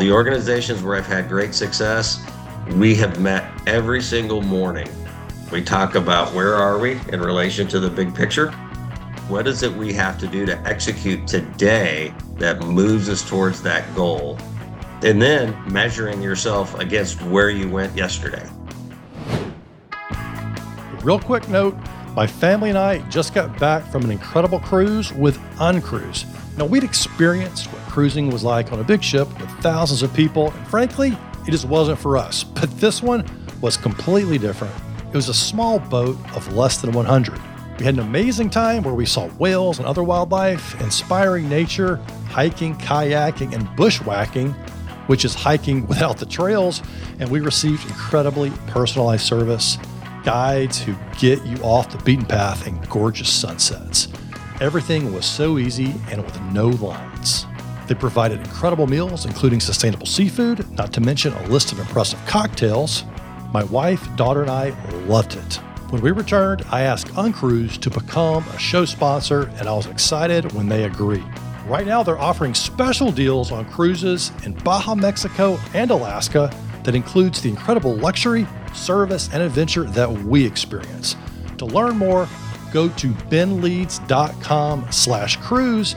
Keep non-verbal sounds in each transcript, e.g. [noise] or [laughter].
The organizations where I've had great success, we have met every single morning. We talk about where are we in relation to the big picture? What is it we have to do to execute today that moves us towards that goal? And then measuring yourself against where you went yesterday. Real quick note my family and I just got back from an incredible cruise with Uncruise. Now, we'd experienced cruising was like on a big ship with thousands of people, and frankly, it just wasn't for us. But this one was completely different. It was a small boat of less than 100. We had an amazing time where we saw whales and other wildlife, inspiring nature, hiking, kayaking, and bushwhacking, which is hiking [laughs] without the trails, and we received incredibly personalized service guides who get you off the beaten path and gorgeous sunsets. Everything was so easy and with no lines. They provided incredible meals, including sustainable seafood, not to mention a list of impressive cocktails. My wife, daughter, and I loved it. When we returned, I asked Uncruise to become a show sponsor, and I was excited when they agreed. Right now, they're offering special deals on cruises in Baja, Mexico, and Alaska that includes the incredible luxury, service, and adventure that we experience. To learn more, go to benleads.com slash cruise.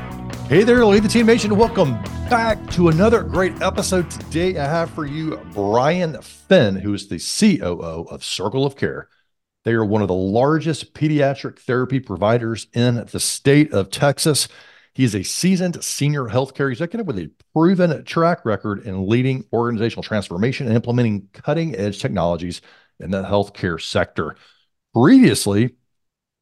Hey there, Lead the Team Nation. Welcome back to another great episode. Today, I have for you Brian Finn, who is the COO of Circle of Care. They are one of the largest pediatric therapy providers in the state of Texas. He is a seasoned senior healthcare executive with a proven track record in leading organizational transformation and implementing cutting edge technologies in the healthcare sector. Previously,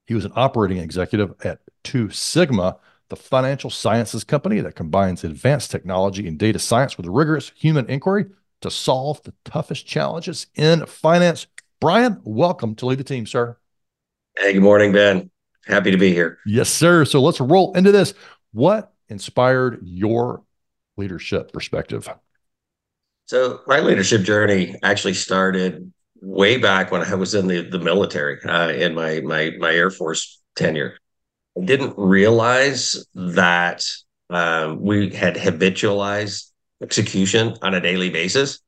he was an operating executive at Two Sigma, the financial sciences company that combines advanced technology and data science with rigorous human inquiry to solve the toughest challenges in finance. Brian, welcome to lead the team, sir. Hey, good morning, Ben. Happy to be here. Yes, sir. So let's roll into this. What inspired your leadership perspective? So my leadership journey actually started way back when I was in the, the military uh, in my, my my Air Force tenure. I didn't realize that um, we had habitualized execution on a daily basis.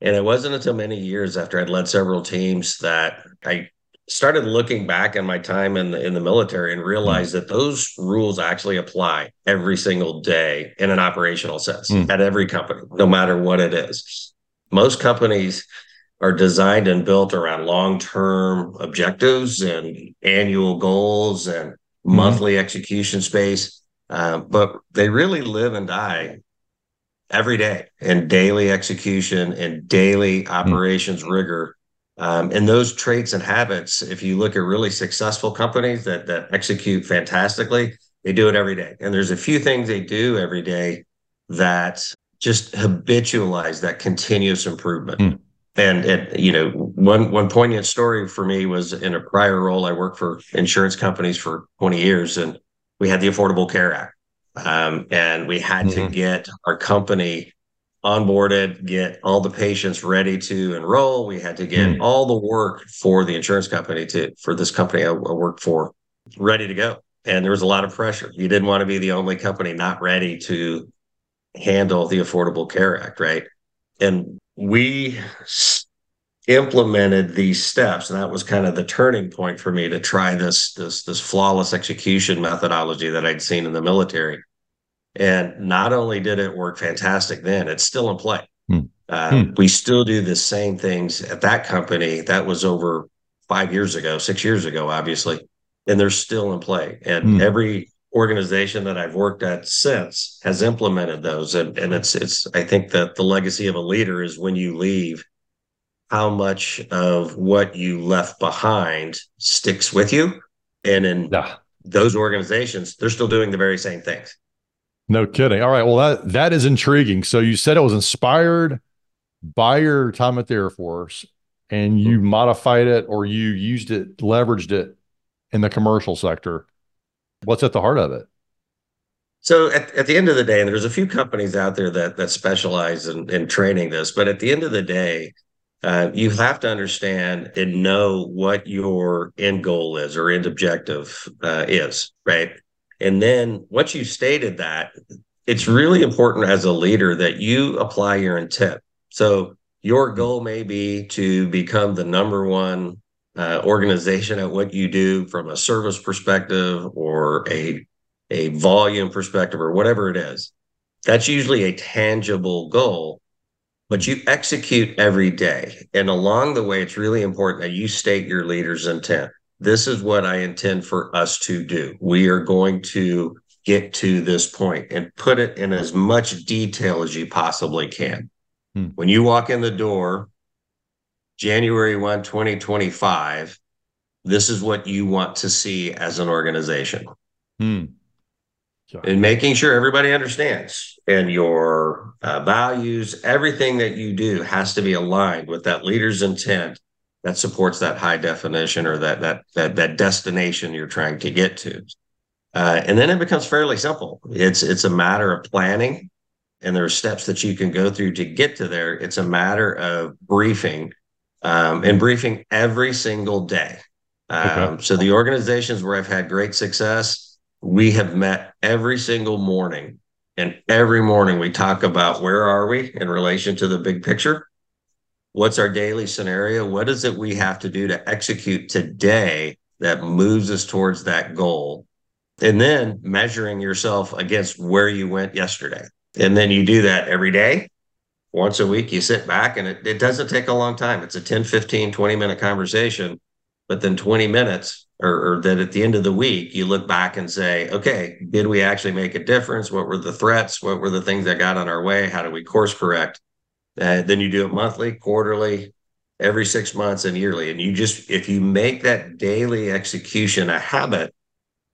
And it wasn't until many years after I'd led several teams that I started looking back in my time in the in the military and realized mm. that those rules actually apply every single day in an operational sense mm. at every company, no matter what it is. Most companies are designed and built around long-term objectives and annual goals and mm. monthly execution space, uh, but they really live and die every day in daily execution and daily mm. operations rigor um, and those traits and habits, if you look at really successful companies that that execute fantastically, they do it every day. And there's a few things they do every day that just habitualize that continuous improvement. Mm. And, and you know, one one poignant story for me was in a prior role. I worked for insurance companies for 20 years, and we had the Affordable Care Act, um, and we had mm-hmm. to get our company onboarded, get all the patients ready to enroll. We had to get mm. all the work for the insurance company to for this company I, I worked for ready to go. And there was a lot of pressure. You didn't want to be the only company not ready to handle the Affordable Care Act, right? And we implemented these steps, and that was kind of the turning point for me to try this this this flawless execution methodology that I'd seen in the military and not only did it work fantastic then, it's still in play. Hmm. Uh, hmm. We still do the same things at that company. That was over five years ago, six years ago, obviously, and they're still in play. And hmm. every organization that I've worked at since has implemented those. And, and it's it's I think that the legacy of a leader is when you leave, how much of what you left behind sticks with you. And in yeah. those organizations, they're still doing the very same things. No kidding. All right. Well, that that is intriguing. So you said it was inspired by your time at the Air Force and you mm-hmm. modified it or you used it, leveraged it in the commercial sector, what's at the heart of it? So at, at the end of the day, and there's a few companies out there that that specialize in, in training this, but at the end of the day, uh, you have to understand and know what your end goal is or end objective uh, is, right? And then once you stated that, it's really important as a leader that you apply your intent. So your goal may be to become the number one uh, organization at what you do from a service perspective or a a volume perspective or whatever it is. That's usually a tangible goal, but you execute every day. And along the way, it's really important that you state your leader's intent. This is what I intend for us to do. We are going to get to this point and put it in as much detail as you possibly can. Hmm. When you walk in the door, January 1, 2025, this is what you want to see as an organization. Hmm. And making sure everybody understands and your uh, values, everything that you do has to be aligned with that leader's intent that supports that high definition or that that that, that destination you're trying to get to. Uh, and then it becomes fairly simple. It's it's a matter of planning, and there are steps that you can go through to get to there. It's a matter of briefing, um, and briefing every single day. Um, okay. So the organizations where I've had great success, we have met every single morning, and every morning we talk about where are we in relation to the big picture. What's our daily scenario? What is it we have to do to execute today that moves us towards that goal? and then measuring yourself against where you went yesterday. And then you do that every day. Once a week, you sit back and it, it doesn't take a long time. It's a 10, 15, 20 minute conversation. But then 20 minutes, or, or that at the end of the week, you look back and say, okay, did we actually make a difference? What were the threats? What were the things that got on our way? How do we course correct? Uh, then you do it monthly, quarterly, every six months, and yearly. And you just, if you make that daily execution a habit,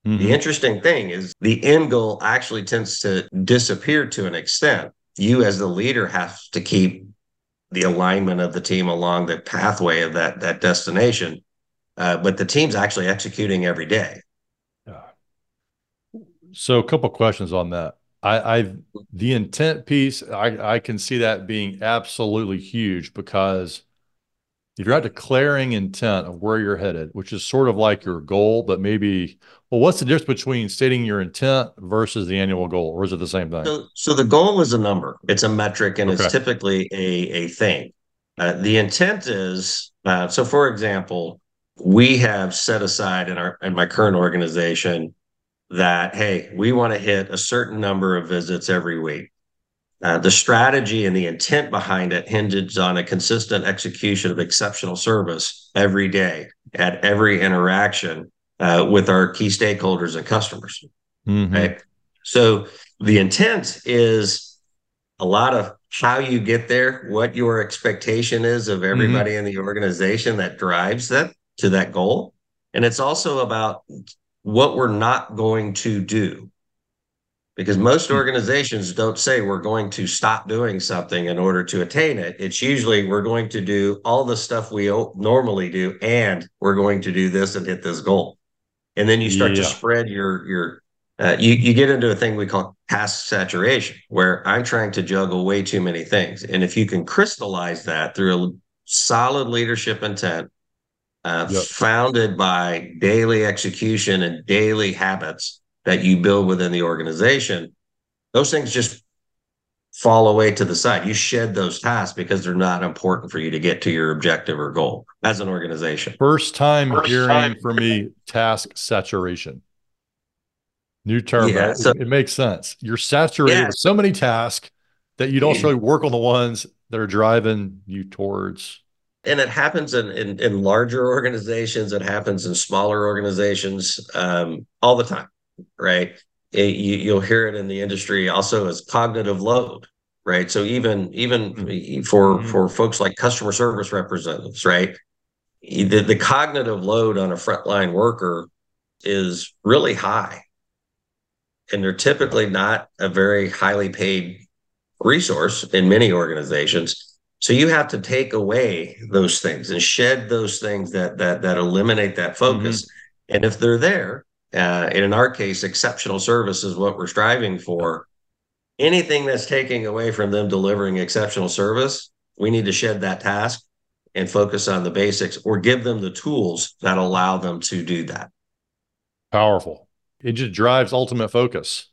Mm-hmm. The interesting thing is the end goal actually tends to disappear to an extent. You, as the leader, have to keep the alignment of the team along the pathway of that that destination. Uh, but the team's actually executing every day. So, a couple questions on that. I, I the intent piece, I, I can see that being absolutely huge because if you're not declaring intent of where you're headed, which is sort of like your goal, but maybe, well, what's the difference between stating your intent versus the annual goal, or is it the same thing? So, so the goal is a number, it's a metric, and okay. it's typically a, a thing. Uh, the intent is uh, so, for example, we have set aside in our in my current organization that hey, we want to hit a certain number of visits every week. Uh, the strategy and the intent behind it hinges on a consistent execution of exceptional service every day at every interaction uh, with our key stakeholders and customers. Mm-hmm. Right. So the intent is a lot of how you get there, what your expectation is of everybody mm-hmm. in the organization that drives that to that goal. And it's also about what we're not going to do because most hmm. organizations don't say we're going to stop doing something in order to attain it. It's usually we're going to do all the stuff we normally do, and we're going to do this and hit this goal. And then you start yeah. to spread your your uh, you you get into a thing we call task saturation, where I'm trying to juggle way too many things. And if you can crystallize that through a solid leadership intent, uh, yep. founded by daily execution and daily habits that you build within the organization, those things just fall away to the side. You shed those tasks because they're not important for you to get to your objective or goal as an organization. First time First hearing time. for me task saturation. New term. Yeah, so, it, it, makes sense. You're saturated yeah. with so many tasks that you don't really work on the ones that are driving you towards. And it happens in, in, in larger organizations. It happens in smaller organizations um, all the time right? It, you, you'll hear it in the industry also as cognitive load, right? So even even mm-hmm. for mm-hmm. for folks like customer service representatives, right? The, the cognitive load on a frontline worker is really high, and they're typically not a very highly paid resource in many organizations. So you have to take away those things and shed those things that that that eliminate that focus. Mm-hmm. And if they're there, uh, and in our case, exceptional service is what we're striving for. Anything that's taking away from them delivering exceptional service, we need to shed that task and focus on the basics or give them the tools that allow them to do that. Powerful. It just drives ultimate focus.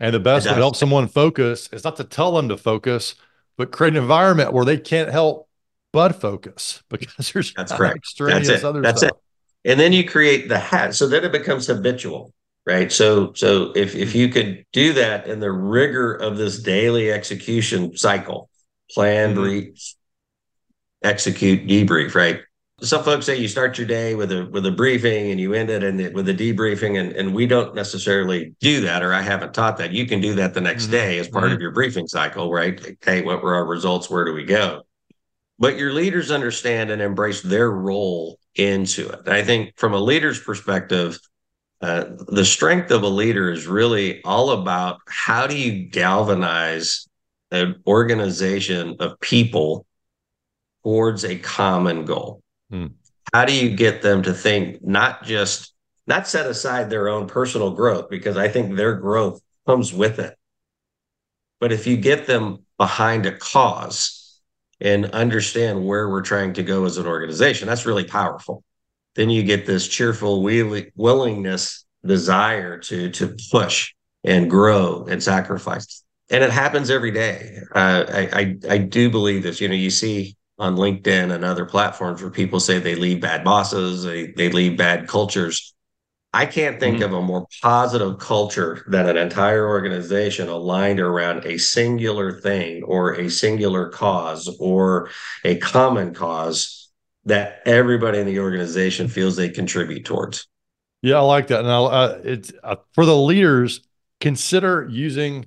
And the best way to help someone focus is not to tell them to focus, but create an environment where they can't help but focus [laughs] because there's that's correct. Extraneous that's it. other that's stuff. it. And then you create the hat, so then it becomes habitual, right? So, so if if you could do that in the rigor of this daily execution cycle, plan, mm-hmm. brief, execute, debrief, right? some folks say you start your day with a with a briefing and you end it in the, with a debriefing and, and we don't necessarily do that or i haven't taught that you can do that the next mm-hmm. day as part mm-hmm. of your briefing cycle right hey what were our results where do we go but your leaders understand and embrace their role into it i think from a leader's perspective uh, the strength of a leader is really all about how do you galvanize an organization of people towards a common goal Hmm. How do you get them to think not just not set aside their own personal growth because I think their growth comes with it. But if you get them behind a cause and understand where we're trying to go as an organization, that's really powerful. Then you get this cheerful willingness, desire to to push and grow and sacrifice. And it happens every day. Uh, I, I I do believe this. You know, you see on LinkedIn and other platforms where people say they leave bad bosses, they, they leave bad cultures. I can't think mm-hmm. of a more positive culture than an entire organization aligned around a singular thing or a singular cause or a common cause that everybody in the organization feels they contribute towards. Yeah, I like that. And I'll, uh, it's uh, for the leaders, consider using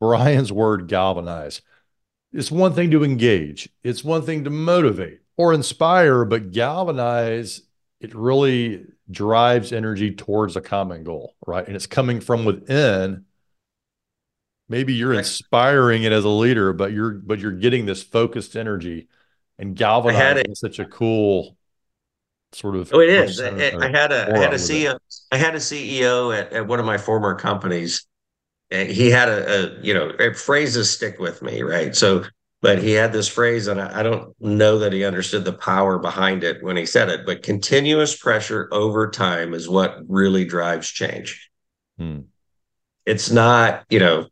Brian's word galvanize it's one thing to engage, it's one thing to motivate or inspire, but galvanize, it really drives energy towards a common goal, right? And it's coming from within. Maybe you're inspiring it as a leader, but you're but you're getting this focused energy and galvanizing such a cool sort of oh it is. I, I had a I had a CEO I had a CEO at, at one of my former companies And he had a, a, you know phrases stick with me right? So but he had this phrase and I, I, don't know that he understood the power behind it when he said it but continuous pressure over time is what really drives change. Hmm. it's not you know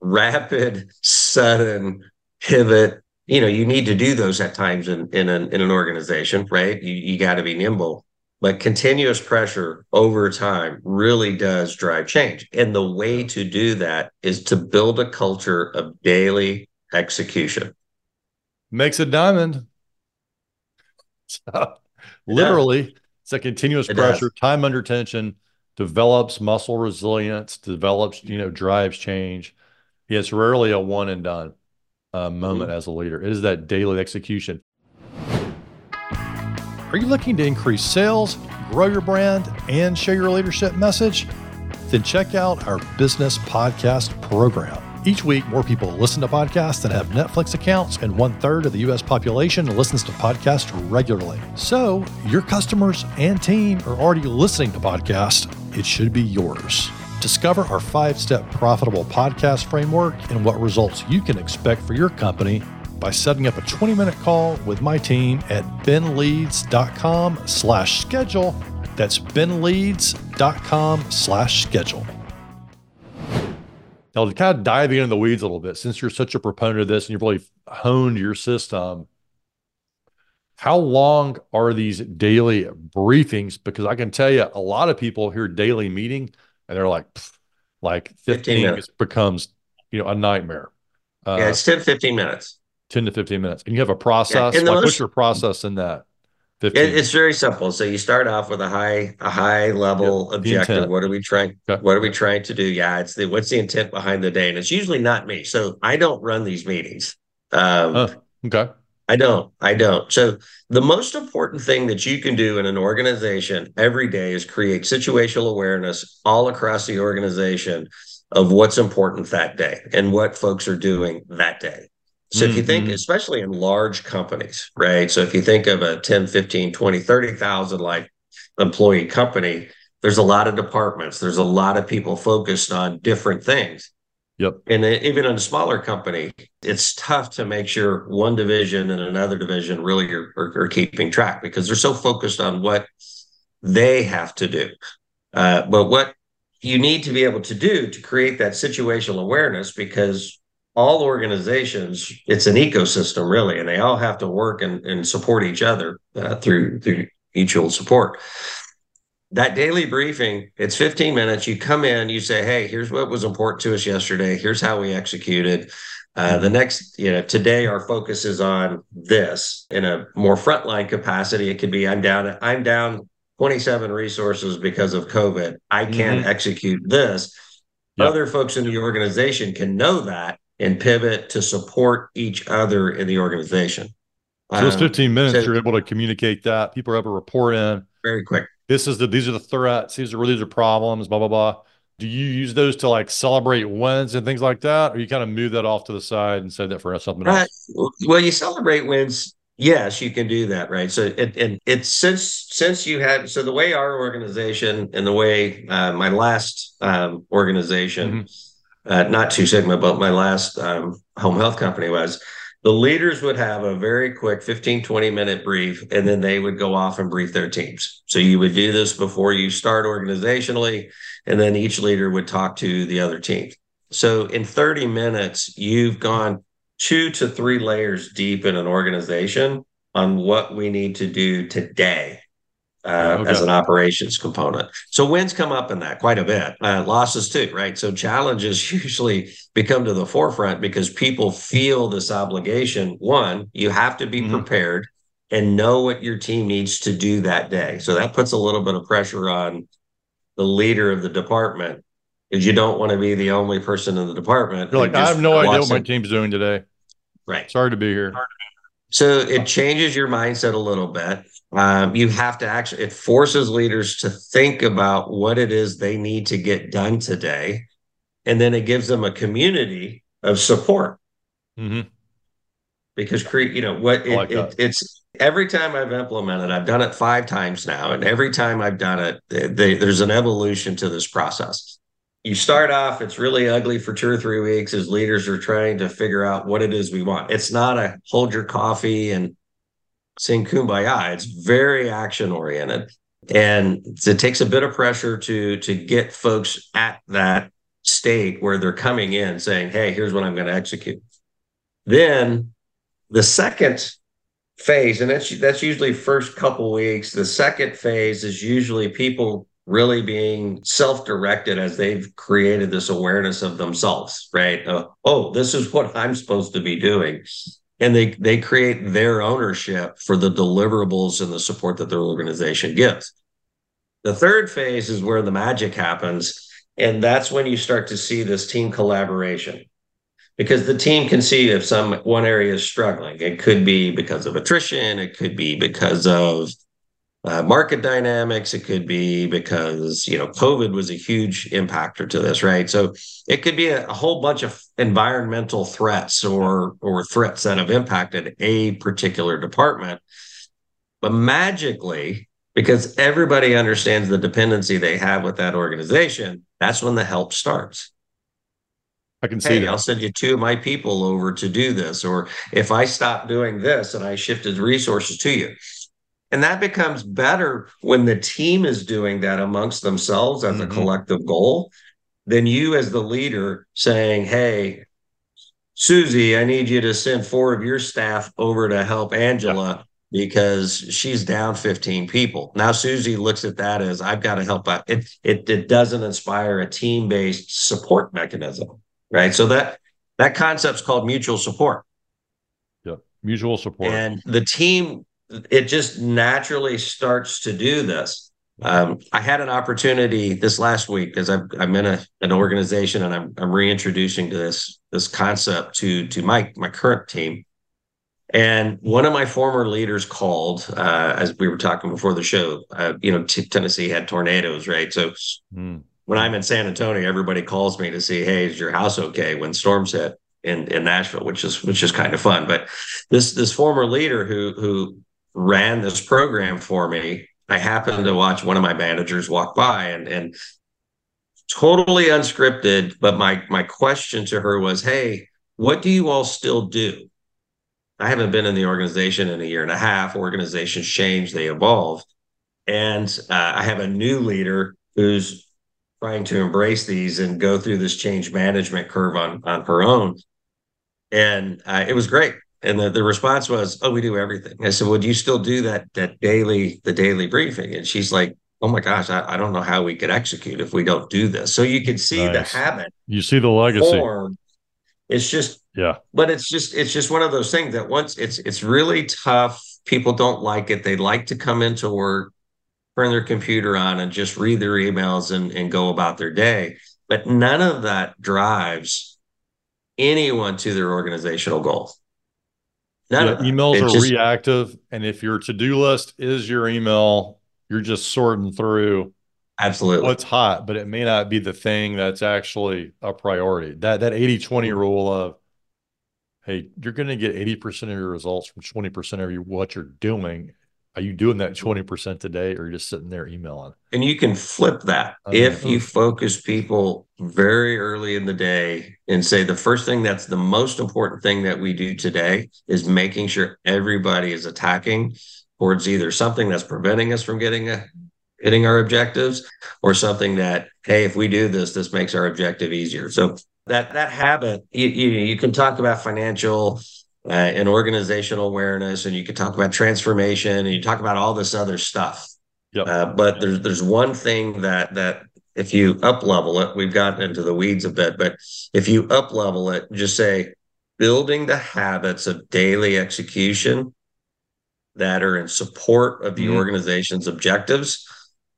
rapid sudden pivot. You know you need to do those at times in in an, in an organization right? You, you got to be nimble. But continuous pressure over time really does drive change. And the way to do that is to build a culture of daily execution. Makes a diamond. So, [laughs] [laughs] literally, yeah. it's a continuous it pressure, does. time under tension, develops muscle resilience, develops, you know, drives change. It's rarely a one and done uh, moment mm-hmm. as a leader. It is that daily execution. Are you looking to increase sales, grow your brand, and share your leadership message? Then check out our business podcast program. Each week, more people listen to podcasts than have Netflix accounts, and one third of the U.S. population listens to podcasts regularly. So, your customers and team are already listening to podcasts. It should be yours. Discover our five step profitable podcast framework and what results you can expect for your company by setting up a 20 minute call with my team at benleads.com slash schedule. That's benleads.com slash schedule. Now, to kind of diving into the weeds a little bit, since you're such a proponent of this and you've really honed your system, how long are these daily briefings? Because I can tell you, a lot of people hear daily meeting and they're like, like 15, 15 becomes, you know, a nightmare. Uh, yeah, it's 10, 15 minutes. 10 to 15 minutes. And you have a process. Yeah, like, most, what's your process in that? 15? It's very simple. So you start off with a high, a high level yep. objective. What are we trying? Okay. What are we trying to do? Yeah, it's the what's the intent behind the day, and it's usually not me. So I don't run these meetings. Um, oh, okay. I don't. I don't. So the most important thing that you can do in an organization every day is create situational awareness all across the organization of what's important that day and what folks are doing that day. So mm-hmm. if you think, mm-hmm. especially in large companies, right? So if you think of a 10, 15, 20, 30,000 like employee company, there's a lot of departments, there's a lot of people focused on different things. Yep. And even in a smaller company, it's tough to make sure one division and another division really are, are, are keeping track because they're so focused on what they have to do. Uh, but what you need to be able to do to create that situational awareness because all organizations it's an ecosystem really and they all have to work and, and support each other uh, through through mutual support. That daily briefing it's 15 minutes. You come in you say hey here's what was important to us yesterday. Here's how we executed. Uh, the next you know today our focus is on this in a more frontline capacity. It could be i'm down i'm down 27 resources because of covid. I can't mm-hmm. execute this. Yep. other folks in the organization can know that and pivot to support each other in the organization. So those 15 minutes um, so, you're able to communicate that people are able to report in. Very quick. This is the these are the threats these are these are problems blah blah blah. Do you use those to like celebrate wins and things like that or you kind of move that off to the side and say that for something else? Uh, well you celebrate wins yes you can do that right? So it, and it's since since you had so the way our organization and the way uh, my last um, organization mm-hmm. Uh, not two sigma but my last um, home health company was the leaders would have a very quick 15 20 minute brief and then they would go off and brief their teams. So you would do this before you start organizationally and then each leader would talk to the other team. So in 30 minutes you've gone two to three layers deep in an organization on what we need to do today uh, okay. as an operations component. So wins come up in that quite a bit. Uh, losses too, right? So challenges [laughs] usually become to the forefront because people feel this obligation. One, you have to be mm-hmm. prepared and know what your team needs to do that day. So that puts a little bit of pressure on the leader of the department because you don't want to be the only person in the department. You're like, I have no idea what my team's doing today. Right. Sorry to be here. So it changes your mindset a little bit. Um, you have to actually it forces leaders to think about what it is they need to get done today. And then it gives them a community of support. Mm-hmm. because create you know what it, like it, it's every time i've implemented i've done it five times now. And every time i've done it they, there's an evolution to this process you start off it's really ugly for two or three weeks as leaders are trying to figure out what it is we want it's not a hold your coffee and sing kumbaya. It's very action oriented. And it takes a bit of pressure to to get folks at that state where they're coming in saying, hey, here's what I'm going to execute. Then the second phase, and that's that's usually first couple weeks. The second phase is usually people really being self-directed as they've created this awareness of themselves, right? Uh, oh, this is what I'm supposed to be doing and they they create their ownership for the deliverables and the support that their organization gives. The third phase is where the magic happens, and that's when you start to see this team collaboration. Because the team can see if some one area is struggling. It could be because of attrition, it could be because of uh, market dynamics. It could be because you know COVID was a huge impactor to this, right? So it could be a, a, whole bunch of environmental threats or or threats that have impacted a particular department. But magically, because everybody understands the dependency they have with that organization, that's when the help starts. I can see. Hey, I'll send you two of my people over to do this, or if I stop doing this and I shifted resources to you and that becomes better when the team is doing that amongst themselves as mm-hmm. a collective goal than you as the leader saying, Hey, Susie, I need you to send four of your staff over to help Angela yeah. because she's down 15 people. Now Susie looks at that as I've got to help out. It, it, it doesn't inspire a team-based support mechanism. Right. So that that concept's called mutual support. Yeah. Mutual support. And the team it just naturally starts to do this. Um, I had an opportunity this last week because I'm, I'm in a, an organization and I'm, I'm reintroducing to this this concept to to my my current team. And one of my former leaders called, uh, as we were talking before the show. Uh, you know, t- Tennessee had tornadoes, right? So mm. when I'm in San Antonio, everybody calls me to see, "Hey, is your house okay?" When storms hit, in in Nashville, which is which is kind of fun. But this this former leader who who ran this program for me, I happened to watch one of my managers walk by and and totally unscripted. But my my question to her was, "Hey, what do you all still do?" I haven't been in the organization in a year and a half. Organizations change, they evolve, and uh, I have a new leader who's trying to embrace these and go through this change management curve on on her own. And uh, it was great. And the, the response was, "Oh, we do everything." I said, "Would you still do that that daily the daily briefing?" And she's like, "Oh my gosh, I, I don't know how we could execute if we don't do this." So you can see nice. the habit. You see the legacy. Form. It's just yeah, but it's just it's just one of those things that once it's it's really tough. People don't like it. They like to come into work turn their computer on and just read their emails and, and go about their day. But none of that drives anyone to their organizational goal. Yeah, emails are just, reactive. And if your to do list is your email, you're just sorting through absolutely what's hot, but it may not be the thing that's actually a priority. That that 80 20 mm-hmm. rule of hey, you're going to get 80% of your results from 20% of your, what you're doing are you doing that 20% today or you're just sitting there emailing? And you can flip that. If you focus people very early in the day and say the first thing that's the most important thing that we do today is making sure everybody is attacking towards either something that's preventing us from getting a hitting our objectives or something that hey if we do this this makes our objective easier. So that that habit you, you, you can talk about financial uh, and organizational awareness, and you could talk about transformation, and you talk about all this other stuff. Yep. Uh, but there's there's one thing that that if you up level it, we've gotten into the weeds a bit, but if you up level it, just say building the habits of daily execution that are in support of the mm-hmm. organization's objectives.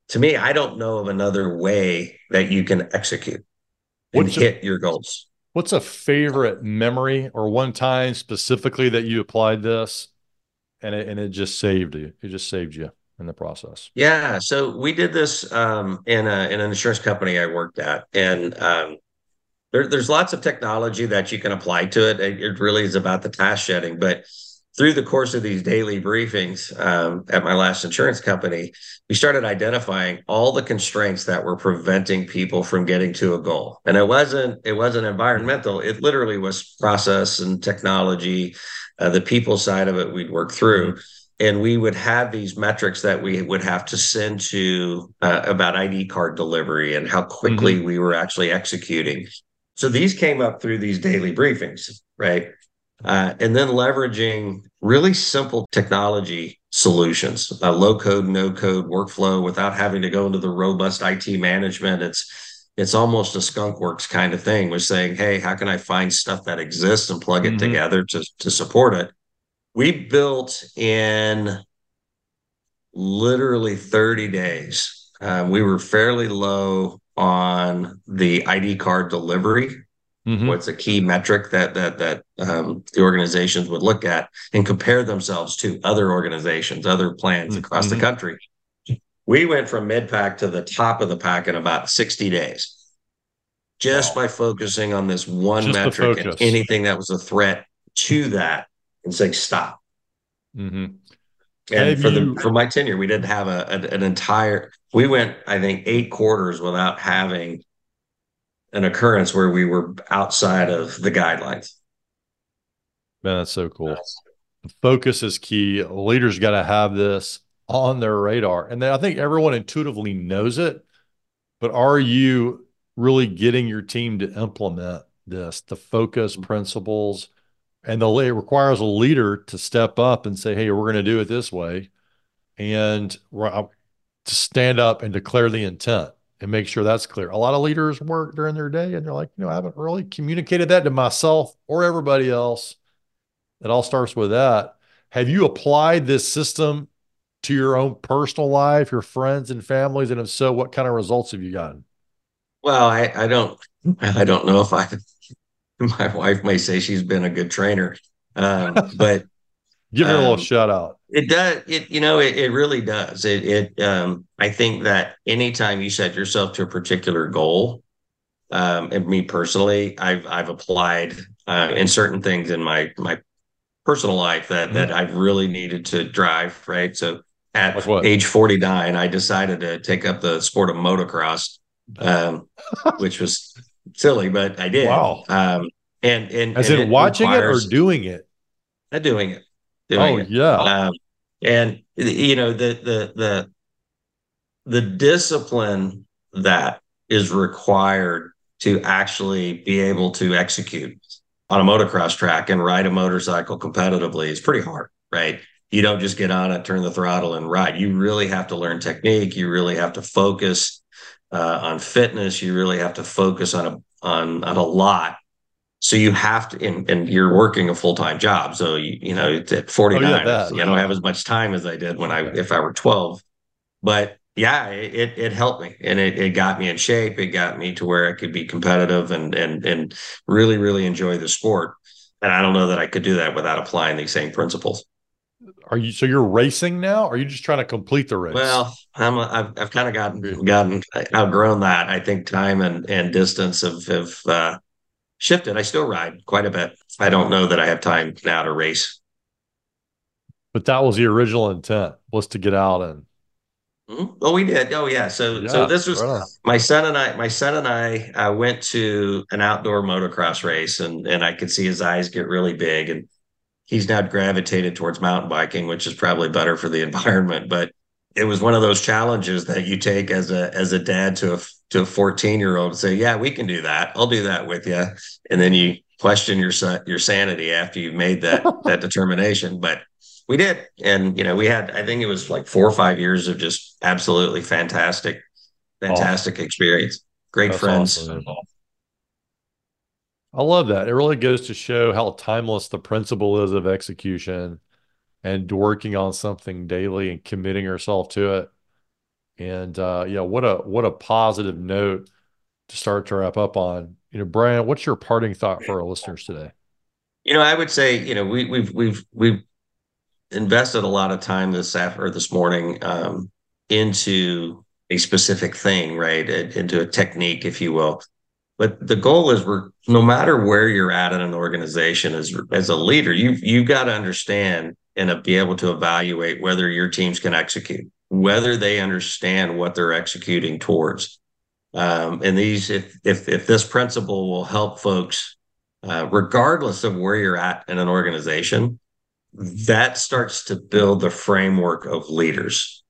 To me, I don't know of another way that you can execute and What's hit your goals. What's a favorite memory or one time specifically that you applied this and it, and it just saved you? It just saved you in the process. Yeah. So we did this um, in, a, in an insurance company I worked at. And um, there, there's lots of technology that you can apply to it. It, really is about the task shedding. But through the course of these daily briefings um, at my last insurance company, we started identifying all the constraints that were preventing people from getting to a goal. And it wasn't it wasn't environmental; it literally was process and technology. Uh, the people side of it, we'd work through. And we would have these metrics that we would have to send to uh, about ID card delivery and how quickly mm-hmm. we were actually executing. So these came up through these daily briefings, right? Uh, and then leveraging really simple technology solutions, a low code, no code workflow without having to go into the robust IT management. It's it's almost a skunkworks kind of thing with saying, hey, how can I find stuff that exists and plug it mm-hmm. together to, to support it? We built in literally 30 days. Uh, we were fairly low on the ID card delivery Mm-hmm. What's a key metric that that that um, the organizations would look at and compare themselves to other organizations, other plans mm-hmm. across the country? We went from mid pack to the top of the pack in about 60 days, just wow. by focusing on this one just metric and anything that was a threat to that, and saying stop. Mm-hmm. And Have for you... the for my tenure, we didn't have a, a an entire. We went, I think, eight quarters without having an occurrence where we were outside of the guidelines. Man, that's so cool. Focus is key. Leaders got to have this on their radar. And then I think everyone intuitively knows it, but are you really getting your team to implement this, the focus principles? And the it requires a leader to step up and say, "Hey, we're going to do it this way," and to stand up and declare the intent and make sure that's clear. A lot of leaders work during their day and they're like, you know, I haven't really communicated that to myself or everybody else. It all starts with that. Have you applied this system to your own personal life, your friends and families? And if so, what kind of results have you gotten? Well, I, I don't, [laughs] I don't know if I, [laughs] my wife may say she's been a good trainer, um, but Give her um, a little um, shout out. It does. It you know it, it really does. It it um I think that anytime you set yourself to a particular goal, um, and me personally, I've I've applied uh, in certain things in my my personal life that mm-hmm. that I've really needed to drive. Right, so at like age 49, I decided to take up the sport of motocross, um, [laughs] which was silly, but I did. Wow. Um, and and as and in watching requires, it or doing it? Not doing it. Doing oh it. yeah. Um, and you know the the the the discipline that is required to actually be able to execute on a motocross track and ride a motorcycle competitively is pretty hard, right? You don't just get on it, turn the throttle, and ride. You really have to learn technique. You really have to focus uh, on fitness. You really have to focus on a on on a lot. So you have to, and, and you're working a full time job. So you you know it's at 49, oh, yeah, I don't have as much time as I did when I if I were 12. But yeah, it it helped me and it, it got me in shape. It got me to where I could be competitive and and and really really enjoy the sport. And I don't know that I could do that without applying these same principles. Are you so you're racing now? Or are you just trying to complete the race? Well, I'm a, I've I've kind of gotten gotten outgrown that. I think time and and distance have have uh, shifted. I still ride quite a bit. I don't know that I have time now to race. But that was the original intent was to get out and Mm-hmm. Oh, we did. Oh, yeah. So, yeah, so this was right my son and I. My son and I uh, went to an outdoor motocross race, and and I could see his eyes get really big, and he's now gravitated towards mountain biking, which is probably better for the [laughs] environment. But it was one of those challenges that you take as a as a dad to a to a fourteen year old and say, "Yeah, we can do that. I'll do that with you," and then you question your your sanity after you've made that [laughs] that determination. But we did and you know we had i think it was like four or five years of just absolutely fantastic fantastic awesome. experience great That's friends awesome. i love that it really goes to show how timeless the principle is of execution and working on something daily and committing yourself to it and uh yeah what a what a positive note to start to wrap up on you know brian what's your parting thought for our listeners today you know i would say you know we, we've we've we've invested a lot of time this after this morning um, into a specific thing, right? Into a technique, if you will. But the goal is we're no matter where you're at in an organization as as a leader, you've you've got to understand and be able to evaluate whether your teams can execute, whether they understand what they're executing towards. Um, and these, if if if this principle will help folks, uh, regardless of where you're at in an organization, that starts to build the framework of leaders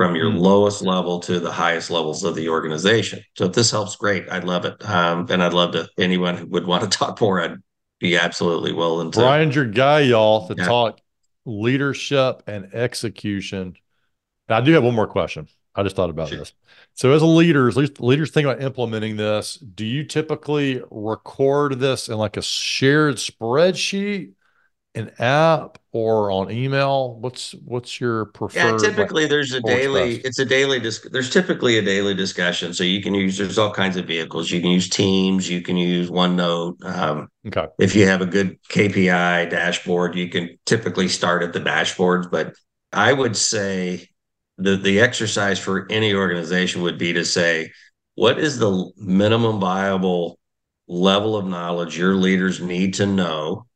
from your mm. lowest level to the highest levels of the organization. So if this helps, great. I'd love it. Um, and I'd love to, anyone who would want to [laughs] talk more, I'd be absolutely willing to. Brian's your guy, y'all, to yeah. talk leadership and execution. Now, I do have one more question. I just thought about sure. this. So, as a leaders, leaders think about implementing this. Do you typically record this in like a shared spreadsheet an app or on email? What's what's your preferred? Yeah, typically there's a daily. It's a daily. Dis- there's typically a daily discussion, so you can use. There's all kinds of vehicles. You can use Teams. You can use OneNote. Um, okay. If you have a good KPI dashboard, you can typically start at the dashboards. But I would say the the exercise for any organization would be to say, what is the minimum viable level of knowledge your leaders need to know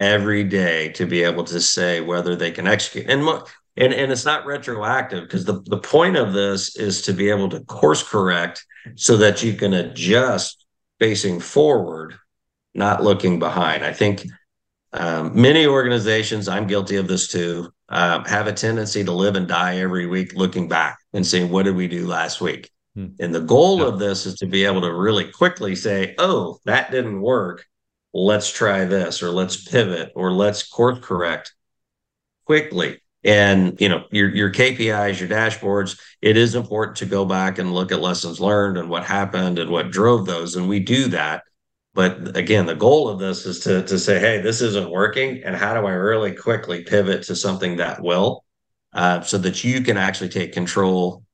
every day to be able to say whether they can execute. And and, and it's not retroactive because the, the point of this is to be able to course correct so that you can adjust facing forward, not looking behind. I think um, many organizations, I'm guilty of this too, um, have a tendency to live and die every week looking back and saying, what did we do last week? Hmm. And the goal yeah. of this is to be able to really quickly say, oh, that didn't work let's try this or let's pivot or let's course correct quickly. And you know your your KPIs your dashboards it is important to go back and look at lessons learned and what happened and what drove those. And we do that. But again the goal of this is to to say hey this isn't working. And how do I really quickly pivot to something that will uh, so that you can actually take control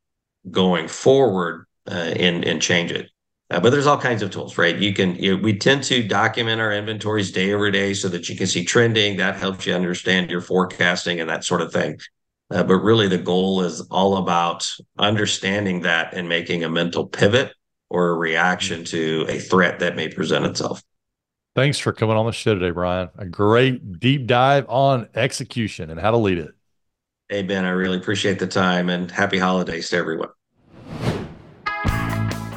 going forward uh, and and change it uh, but there's all kinds of tools, right? You can, you know, we tend to document our inventories day over day so that you can see trending. That helps you understand your forecasting and that sort of thing. Uh, but really, the goal is all about understanding that and making a mental pivot or a reaction to a threat that may present itself. Thanks for coming on the show today, Brian. A great deep dive on execution and how to lead it. Hey, Ben, I really appreciate the time and happy holidays to everyone.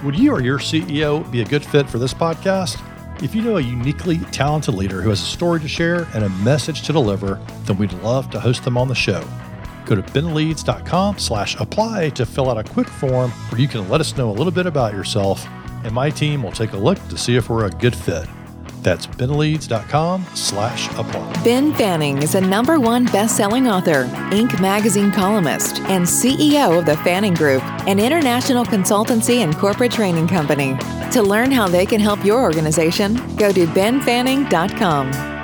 Would you or your CEO be a good fit for this podcast? If you know a uniquely talented leader who has a story to share and a message to deliver, then we'd love to host them on the show. Go to benleads.com slash apply to fill out a quick form where you can let us know a little bit about yourself, and my team will take a look to see if we're a good fit. That's benleads.com slash apply. Ben Fanning is a number one best-selling author, Inc. magazine columnist, and CEO of the Fanning Group, an international consultancy and corporate training company. To learn how they can help your organization, go to benfanning.com.